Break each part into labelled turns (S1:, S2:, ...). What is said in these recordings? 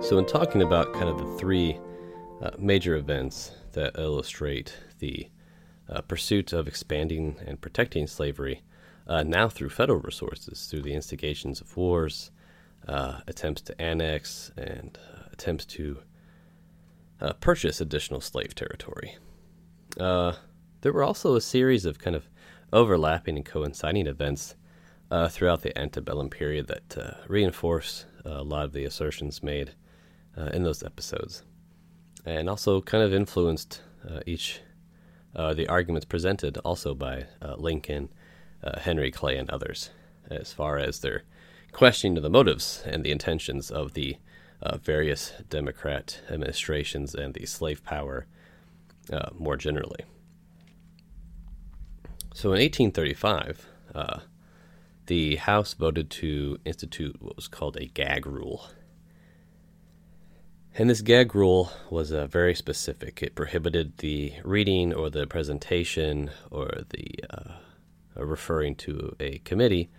S1: So, in talking about kind of the three uh, major events that illustrate the uh, pursuit of expanding and protecting slavery, uh, now through federal resources, through the instigations of wars, uh, attempts to annex, and uh, attempts to uh, purchase additional slave territory. there were also a series of kind of overlapping and coinciding events throughout the antebellum period that reinforce a lot of the assertions made uh, in those episodes, and also kind of influenced uh, each uh, the arguments presented also by uh, Lincoln, uh, Henry Clay, and others, as far as their questioning of the motives and the intentions of the various Democrat administrations and the slave power more generally. So in 1835, the House voted to institute what was called a gag rule. And this gag rule was uh, very specific. It prohibited the reading or the presentation or the uh, referring to a committee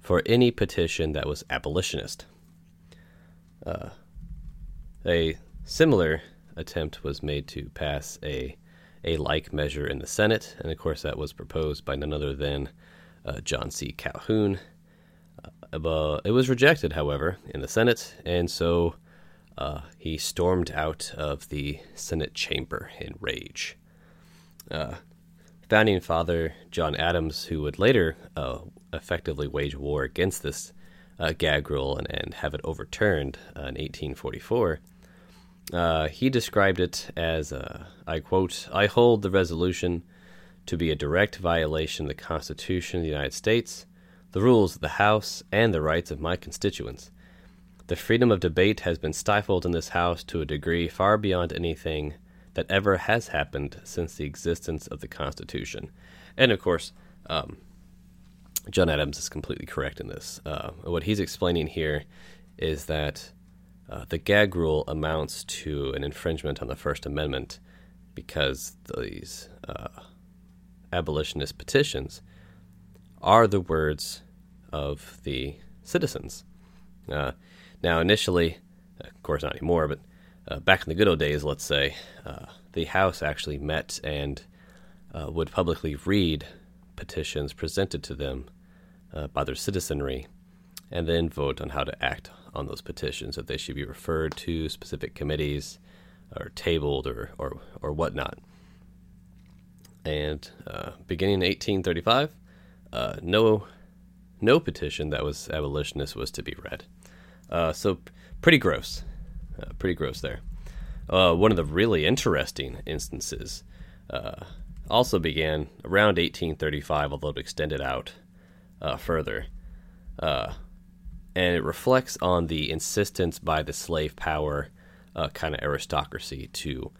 S1: for any petition that was abolitionist. Uh, a similar attempt was made to pass a a like measure in the Senate, and of course that was proposed by none other than uh, John C. Calhoun. Uh, it was rejected, however, in the Senate, and so uh, he stormed out of the Senate chamber in rage. Uh, founding father John Adams, who would later uh, effectively wage war against this uh, gag rule and, and, have it overturned uh, in 1844, uh, he described it as, I quote, I hold the resolution to be a direct violation of the Constitution of the United States, the rules of the House, and the rights of my constituents the freedom of debate has been stifled in this House to a degree far beyond anything that ever has happened since the existence of the Constitution. And of course, um, John Adams is completely correct in this. Uh, what he's explaining here is that uh, the gag rule amounts to an infringement on the First Amendment because these uh, abolitionist petitions are the words of the citizens. Now, initially, of course, not anymore, but uh, back in the good old days, let's say, uh, the House actually met and uh, would publicly read petitions presented to them uh, by their citizenry and then vote on how to act on those petitions, if they should be referred to specific committees or tabled or, or, or whatnot. And uh, beginning in 1835, uh, no, no petition that was abolitionist was to be read. Uh, so pretty gross, uh, pretty gross there. Uh, one of the really interesting instances uh, also began around 1835, although it extended out uh, further, uh, and it reflects on the insistence by the slave power kind of aristocracy to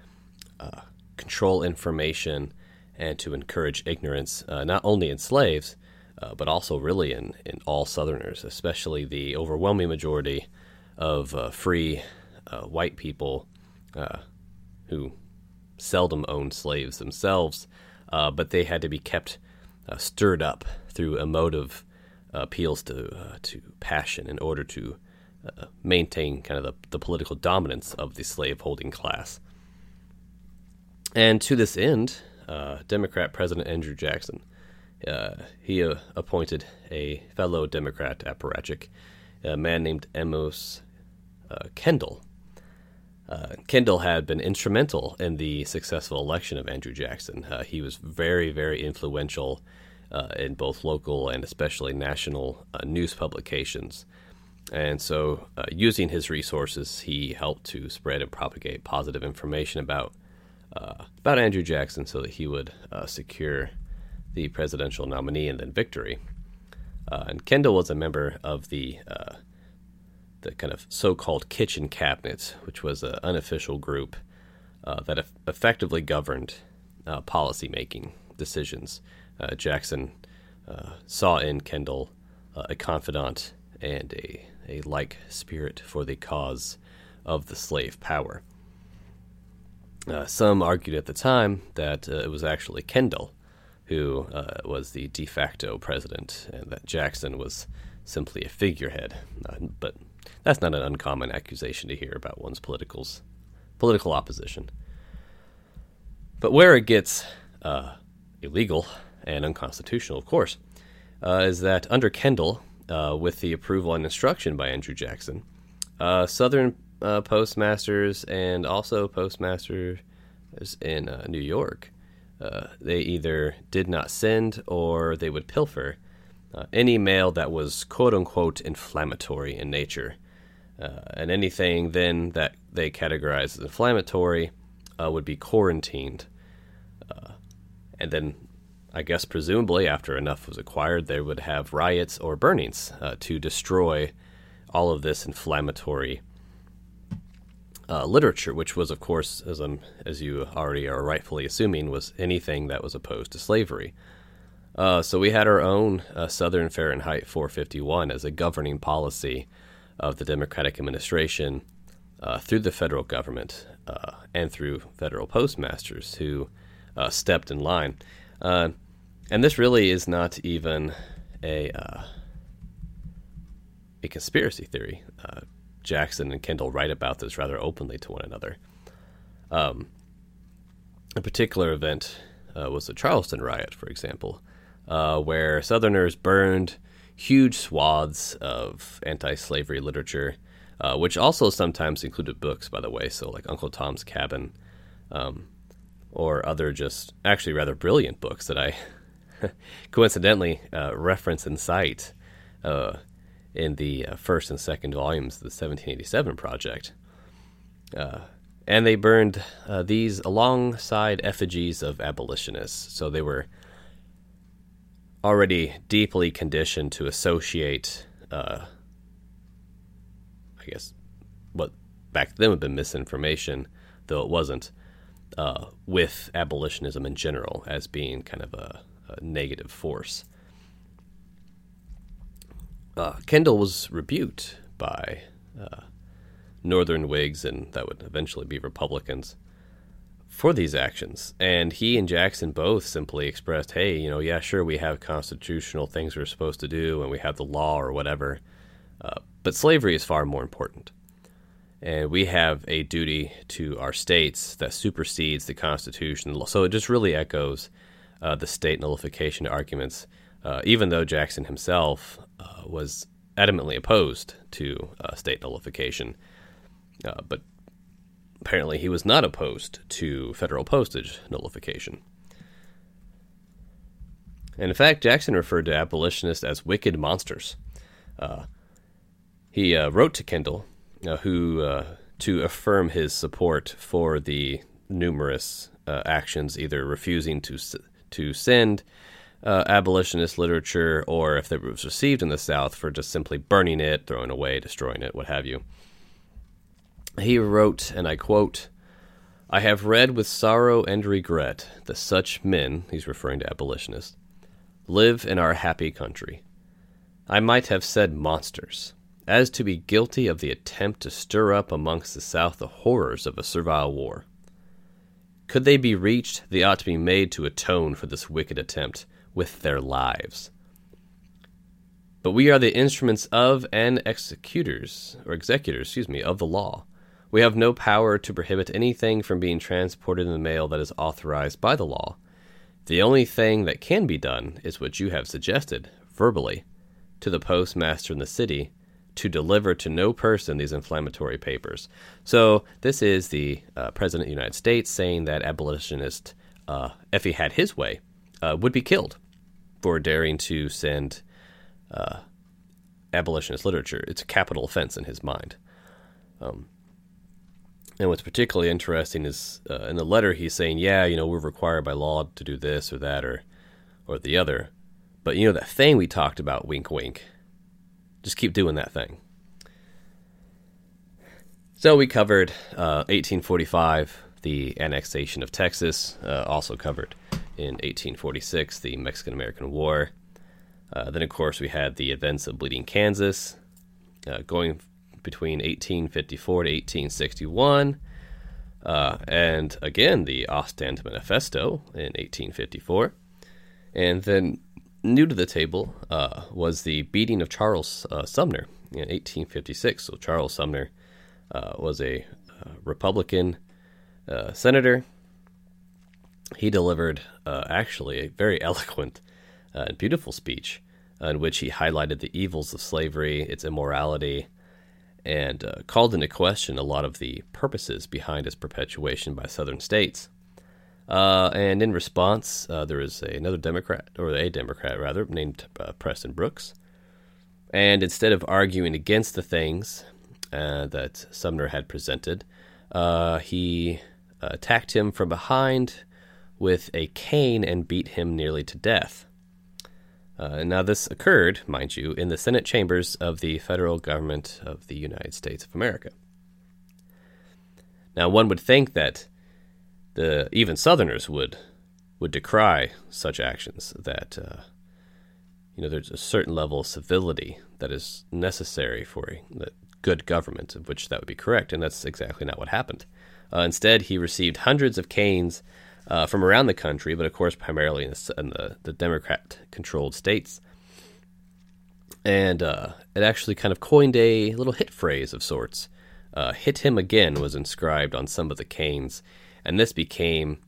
S1: control information and to encourage ignorance, not only in slaves uh, but also really in, in all Southerners, especially the overwhelming majority of uh, free uh, white people uh, who seldom owned slaves themselves, uh, but they had to be kept uh, stirred up through emotive appeals to to passion in order to maintain kind of the, the political dominance of the slave-holding class. And to this end, Democrat President Andrew Jackson he uh, appointed a fellow Democrat apparatchik, a man named Amos uh, Kendall. Uh, Kendall had been instrumental in the successful election of Andrew Jackson. Uh, he was very, very influential uh, in both local and especially national news publications. And so, using his resources, he helped to spread and propagate positive information about about Andrew Jackson, so that he would secure the presidential nominee and then victory. Uh, and Kendall was a member of the uh, the kind of so-called kitchen cabinet, which was an unofficial group uh, that effectively governed uh, policy-making decisions. Uh, Jackson uh, saw in Kendall a confidant and a, a like spirit for the cause of the slave power. some argued at the time that it was actually Kendall who uh, was the de facto president, and that Jackson was simply a figurehead. Uh, but that's not an uncommon accusation to hear about one's politicals, political opposition. But where it gets uh, illegal and unconstitutional, of course, uh, is that under Kendall, uh, with the approval and instruction by Andrew Jackson, uh, Southern postmasters and also postmasters in New York, Uh, they either did not send or they would pilfer uh, any mail that was quote unquote inflammatory in nature. Uh, and anything then that they categorized as inflammatory would be quarantined. and then I guess presumably after enough was acquired, they would have riots or burnings uh, to destroy all of this inflammatory uh, literature, which was, of course, as I'm, as you already are rightfully assuming, was anything that was opposed to slavery. Uh, so we had our own uh, Southern Fahrenheit 451 as a governing policy of the Democratic administration uh, through the federal government uh, and through federal postmasters who stepped in line. Uh, and this really is not even a uh, a conspiracy theory. Jackson and Kendall write about this rather openly to one another. Um, a particular event uh, was the Charleston riot, for example, uh, where Southerners burned huge swaths of anti-slavery literature, uh, which also sometimes included books, by the way. So, like Uncle Tom's Cabin. Um, or other just actually rather brilliant books that I coincidentally uh, reference and cite uh, in the uh, first and second volumes of the 1787 Project. Uh, and they burned uh, these alongside effigies of abolitionists. So they were already deeply conditioned to associate, uh, I guess, what back then would have been misinformation, though it wasn't, uh, with abolitionism in general as being kind of a, a negative force. Uh, Kendall was rebuked by uh, Northern Whigs, and that would eventually be Republicans, for these actions. And he and Jackson both simply expressed, hey, you know, yeah, sure, we have constitutional things we're supposed to do, and we have the law or whatever, uh, but slavery is far more important and we have a duty to our states that supersedes the Constitution. So it just really echoes uh, the state nullification arguments, uh, even though Jackson himself uh, was adamantly opposed to uh, state nullification. Uh, but apparently, he was not opposed to federal postage nullification. And in fact, Jackson referred to abolitionists as wicked monsters. Uh, he wrote to Kendall uh, who uh, to affirm his support for the numerous uh, actions, either refusing to to send uh, abolitionist literature, or if it was received in the South, for just simply burning it, throwing away, destroying it, what have you. He wrote, and I quote. I have read with sorrow and regret that such men, he's referring to abolitionists, live in our happy country. I might have said monsters, as to be guilty of the attempt to stir up amongst the South the horrors of a servile war. Could they be reached, they ought to be made to atone for this wicked attempt with their lives. But we are the instruments of and executors, or executors, excuse me, of the law. We have no power to prohibit anything from being transported in the mail that is authorized by the law. The only thing that can be done is what you have suggested, verbally, to the postmaster in the city to deliver to no person these inflammatory papers. So this is the uh, President of the United States saying that abolitionist, uh, if he had his way, uh, would be killed for daring to send uh, abolitionist literature. It's a capital offense in his mind. Um, and what's particularly interesting is uh, in the letter he's saying, yeah, you know, we're required by law to do this or that or or the other. But you know that thing we talked about, wink, wink just keep doing that thing. So we covered uh, 1845, the annexation of Texas, uh, also covered in 1846, the Mexican American War. Uh, then, of course, we had the events of Bleeding Kansas, uh, going between 1854 to 1861. Uh, and again, the Ostend Manifesto in 1854. And then new to the table uh, was the beating of Charles uh, Sumner in 1856. So Charles Sumner uh, was a Republican senator. He delivered uh, actually a very eloquent and beautiful speech in which he highlighted the evils of slavery, its immorality, and uh, called into question a lot of the purposes behind its perpetuation by southern states. Uh, and in response, uh, there was a, another Democrat, or a Democrat rather, named uh, Preston Brooks. And instead of arguing against the things uh, that Sumner had presented, uh, he attacked him from behind with a cane and beat him nearly to death. Uh, now, this occurred, mind you, in the Senate chambers of the federal government of the United States of America. Now, one would think that the even Southerners would would decry such actions. That uh, you know, there's a certain level of civility that is necessary for a good government, of which that would be correct, and that's exactly not what happened. Uh, instead, he received hundreds of canes uh, from around the country, but of course, primarily in the, in the, the Democrat controlled states. And uh, it actually kind of coined a little hit phrase of sorts. Uh, hit him again was inscribed on some of the canes, and this became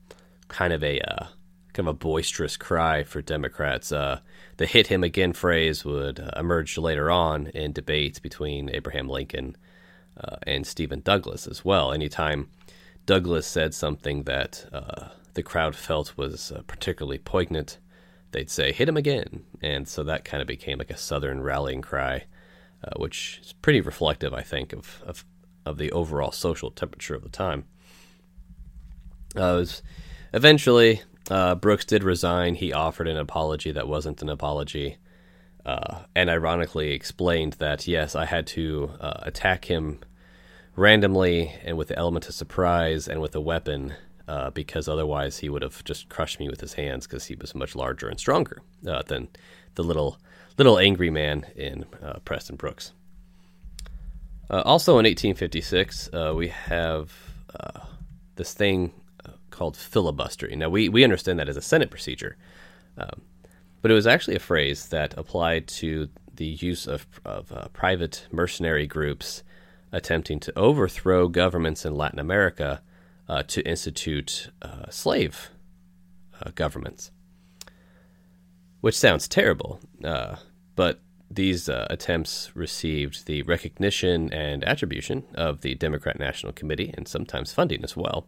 S1: kind of a uh, kind of a boisterous cry for Democrats. Uh, the hit him again phrase would uh, emerge later on in debates between Abraham Lincoln and Stephen Douglas as well. Anytime Douglas said something that the crowd felt was uh, particularly poignant, they'd say, hit him again. And so that kind of became like a Southern rallying cry, uh, which is pretty reflective, I think, of, of, of, the overall social temperature of the time. Uh, eventually, uh, Brooks did resign. He offered an apology that wasn't an apology. Uh, and ironically explained that, yes, I had to uh, attack him randomly and with the element of surprise and with a weapon uh, because otherwise he would have just crushed me with his hands because he was much larger and stronger uh, than the little little angry man in uh, Preston Brooks. Uh, also in 1856, uh, we have uh, this thing called filibustering. Now we we understand that as a Senate procedure, um, but it was actually a phrase that applied to the use of, of private mercenary groups attempting to overthrow governments in Latin America uh, to institute uh, slave uh, governments, which sounds terrible. Uh, but these uh, attempts received the recognition and attribution of the Democrat National Committee and sometimes funding as well.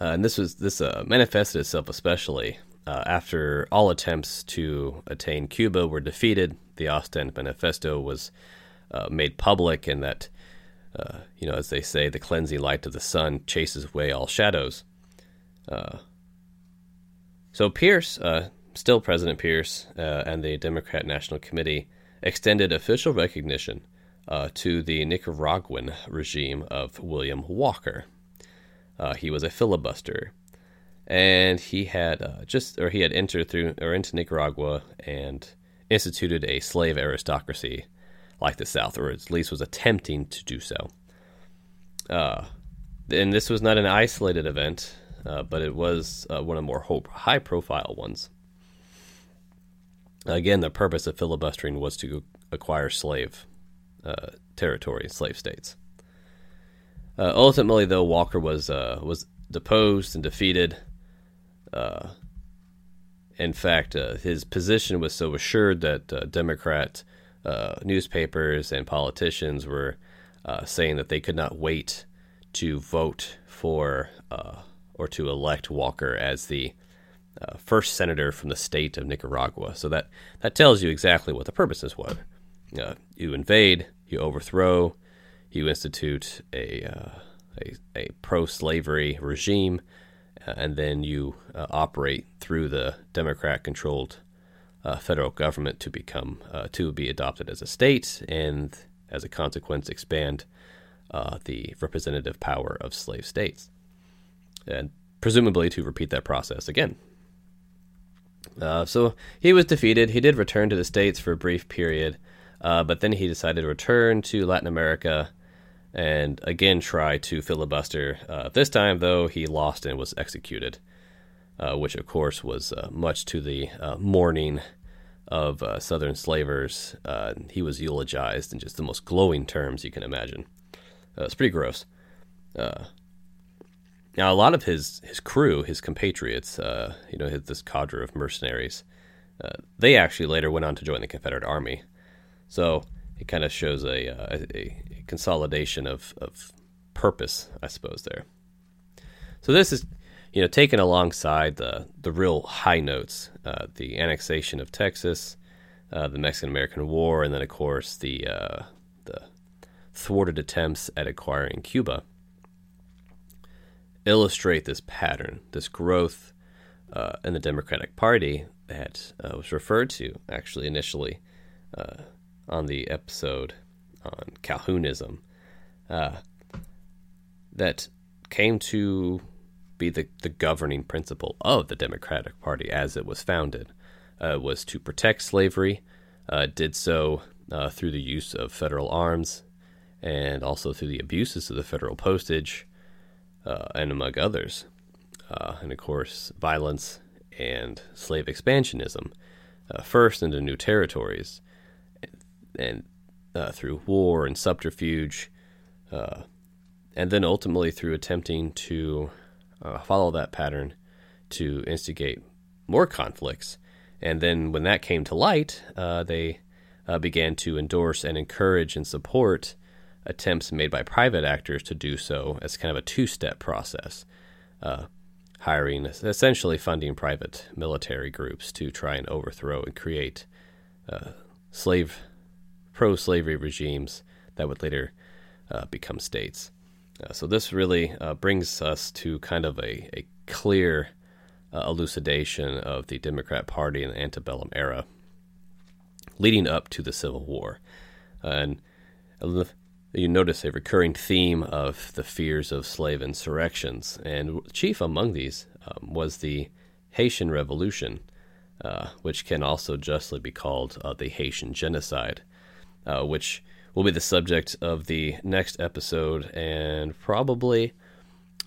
S1: and this was this manifested itself especially after all attempts to attain Cuba were defeated. The Ostend Manifesto was made public, and that uh, you know, as they say, the cleansing light of the sun chases away all shadows. Uh, so Pierce, uh, still President Pierce, uh, and the Democrat National Committee extended official recognition uh, to the Nicaraguan regime of William Walker. he was a filibuster, and he had just, or he had entered through or into Nicaragua and instituted a slave aristocracy like the South, or at least was attempting to do so. Uh, and this was not an isolated event, uh, but it was uh, one of the more high profile ones. Again, the purpose of filibustering was to acquire slave uh, territory, slave states. Uh, ultimately, though, Walker was uh, was deposed and defeated. in fact, his position was so assured that Democrat uh, newspapers and politicians were uh, saying that they could not wait to vote for uh, or to elect Walker as the uh, first senator from the state of Nicaragua. So that, that tells you exactly what the purposes were. Uh, you invade, you overthrow, you institute a, a, a pro slavery regime, and then you operate through the Democrat controlled uh, federal government to become uh, to be adopted as a state, and as a consequence, expand uh, the representative power of slave states, and presumably to repeat that process again. Uh, so he was defeated. He did return to the states for a brief period, uh, but then he decided to return to Latin America and again try to filibuster. Uh, this time, though, he lost and was executed. Uh, which of course was uh, much to the uh, mourning of Southern slavers. He was eulogized in just the most glowing terms you can imagine. It's pretty gross. Now, a lot of his, his crew, his compatriots, uh, you know, his, this cadre of mercenaries, uh, they actually later went on to join the Confederate Army. So it kind of shows a, a, a, consolidation of, of purpose, I suppose, there. So this is you know, taken alongside the the real high notes, uh, the annexation of Texas, uh, the Mexican American War, and then of course the uh, the thwarted attempts at acquiring Cuba, illustrate this pattern, this growth uh, in the Democratic Party that uh, was referred to actually initially uh, on the episode on Calhounism, that came to be the, the governing principle of the Democratic Party as it was founded, uh, was to protect slavery, uh, did so uh, through the use of federal arms and also through the abuses of the federal postage, uh, and among others. Uh, and of course, violence and slave expansionism, uh, first into new territories, and, and through war and subterfuge, and then ultimately through attempting to uh, follow that pattern to instigate more conflicts. And then when that came to light, uh, they uh, began to endorse and encourage and support attempts made by private actors to do so as kind of a two step process, uh, hiring, essentially funding private military groups to try and overthrow and create uh, slave, pro slavery regimes that would later uh, become states. Uh, so this really uh, brings us to kind of a, a clear uh, elucidation of the Democrat Party in the antebellum era, leading up to the Civil War. and you notice a recurring theme of the fears of slave insurrections, and chief among these um, was the Haitian Revolution, uh, which can also justly be called uh, the Haitian Genocide, uh, which will be the subject of the next episode and probably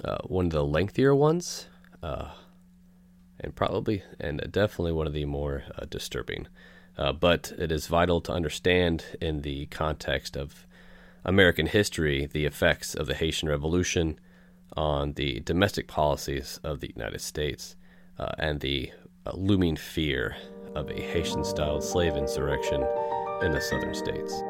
S1: uh, one of the lengthier ones, uh, and probably and definitely one of the more uh, disturbing. Uh, but it is vital to understand in the context of American history the effects of the Haitian Revolution on the domestic policies of the United States uh, and the uh, looming fear of a Haitian styled slave insurrection in the southern states.